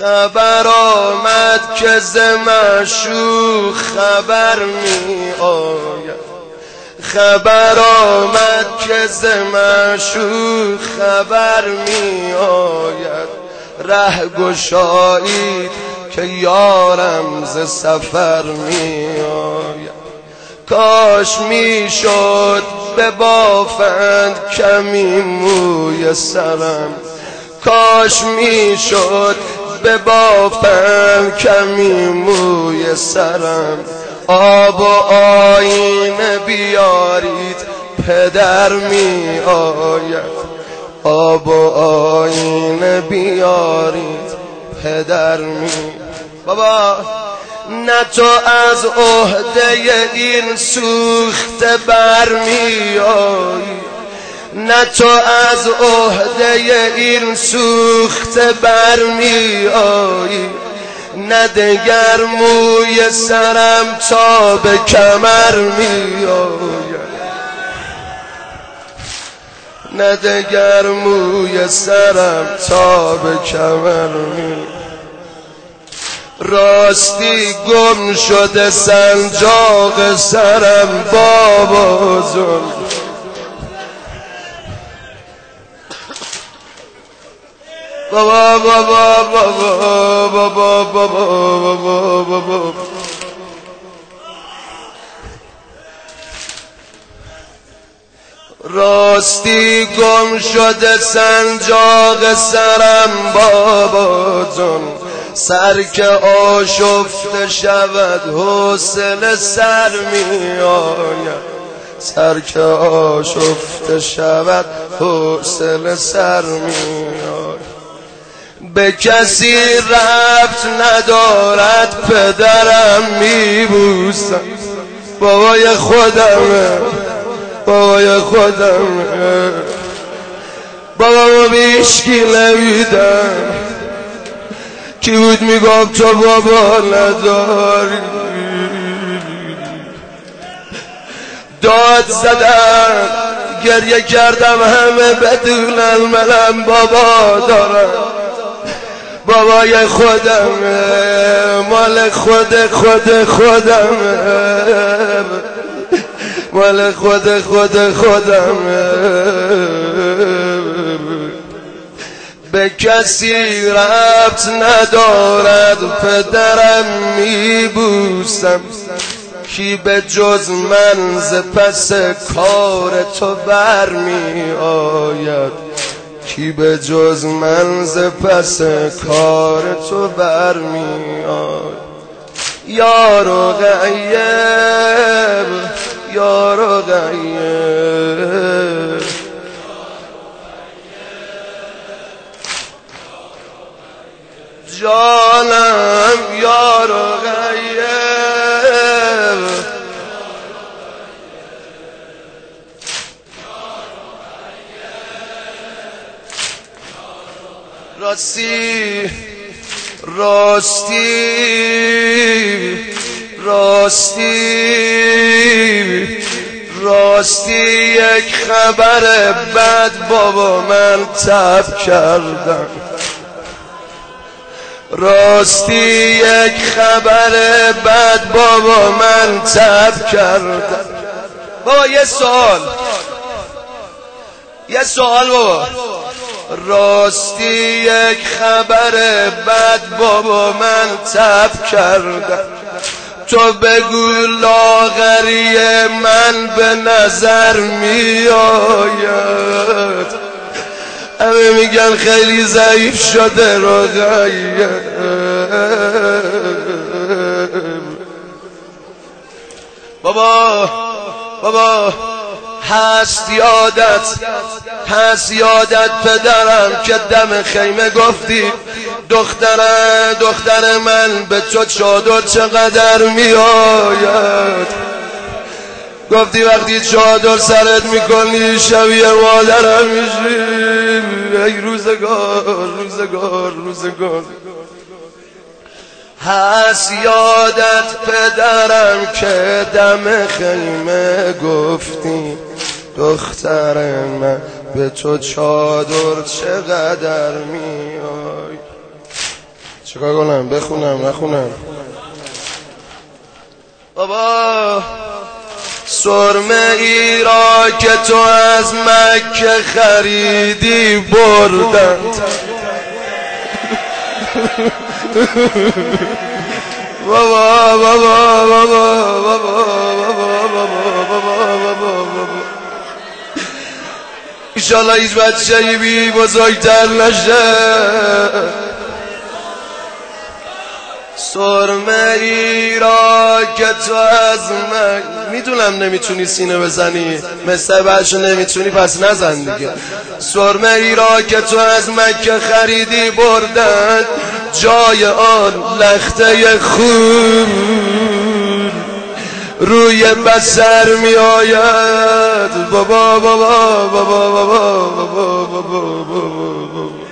خبر آمد که ز خبر می آید خبر آمد که ز خبر می آید ره گشایید که یارم ز سفر می آید کاش می شد به بافند کمی موی سرم. کاش می شد به بافم کمی موی سرم. آب و آینه بیارید پدر می آید آب و آینه بیارید پدر می بابا نه تو از عهده این سوخته برمی آید نه تو از عهده این سوخت برمی آیی نه دگر موی سرم تا به کمر می آید نه دگر موی سرم تا به کمر می راستی گم شده سنجاق سرم بابا زن راستی گم شده سنجاق سرم بابا جان. سر که آشفته شود حوصله سر می آید سر که آشفته شود حوصله سر می آید به کسی ربط ندارد پدرم میبوسم. بابای خودمه بابای خودمه. بابا ما بیشکی نمیدم کی بود می‌گفت تو بابا نداری؟ داد زدم گریه کردم همه بدونن منم بابا دارم بابای خودم مال خود خود خودم. مال خود خود خودم. به کسی ربط ندارد پدرم میبوسم. کی به جز من ز پس کار تو برمی آید کی به جز منز پس کار تو برمی آد یارو غیب یارو غیب. جانم یارو غیب راستی راستی راستی راستی یک خبر بد بابا من تب کردم. راستی یک خبر بد بابا من تب کردم. بابا یه سوال. یه سوال بابا. راستی یک خبر بد بابا من تب کردم. تو بگو لاغری من به نظر می آید همه میگن خیلی ضعیف شده رو بابا بابا. هست یادت هست یادت پدرم که دم خیمه گفتی. دختر دختر من به تو چادر چقدر می آید گفتی وقتی چادر سرت می‌کنی شبیه مادرم میشی ای روزگار روزگار روزگار. هست یادت پدرم که دم خیمه گفتی. دختر من به تو چادر چقدر میای؟ چیکار کنم؟ بخونم نخونم. بابا سرمه ای را که تو از مکه خریدی بردن. بابا بابا بابا بابا بابا ایشالا هیچ بچه بی بزرگتر نشه. سرمه ای را که تو از من می‌دونم نمی‌تونی سینه بزنی. مثل بچه نمی‌تونی پس نزن دیگه. سرمه ای را که تو از مکه خریدی بردن جای آن لخته خون. روی بسر می آید بابا بابا بابا بابا بابا بابا بابا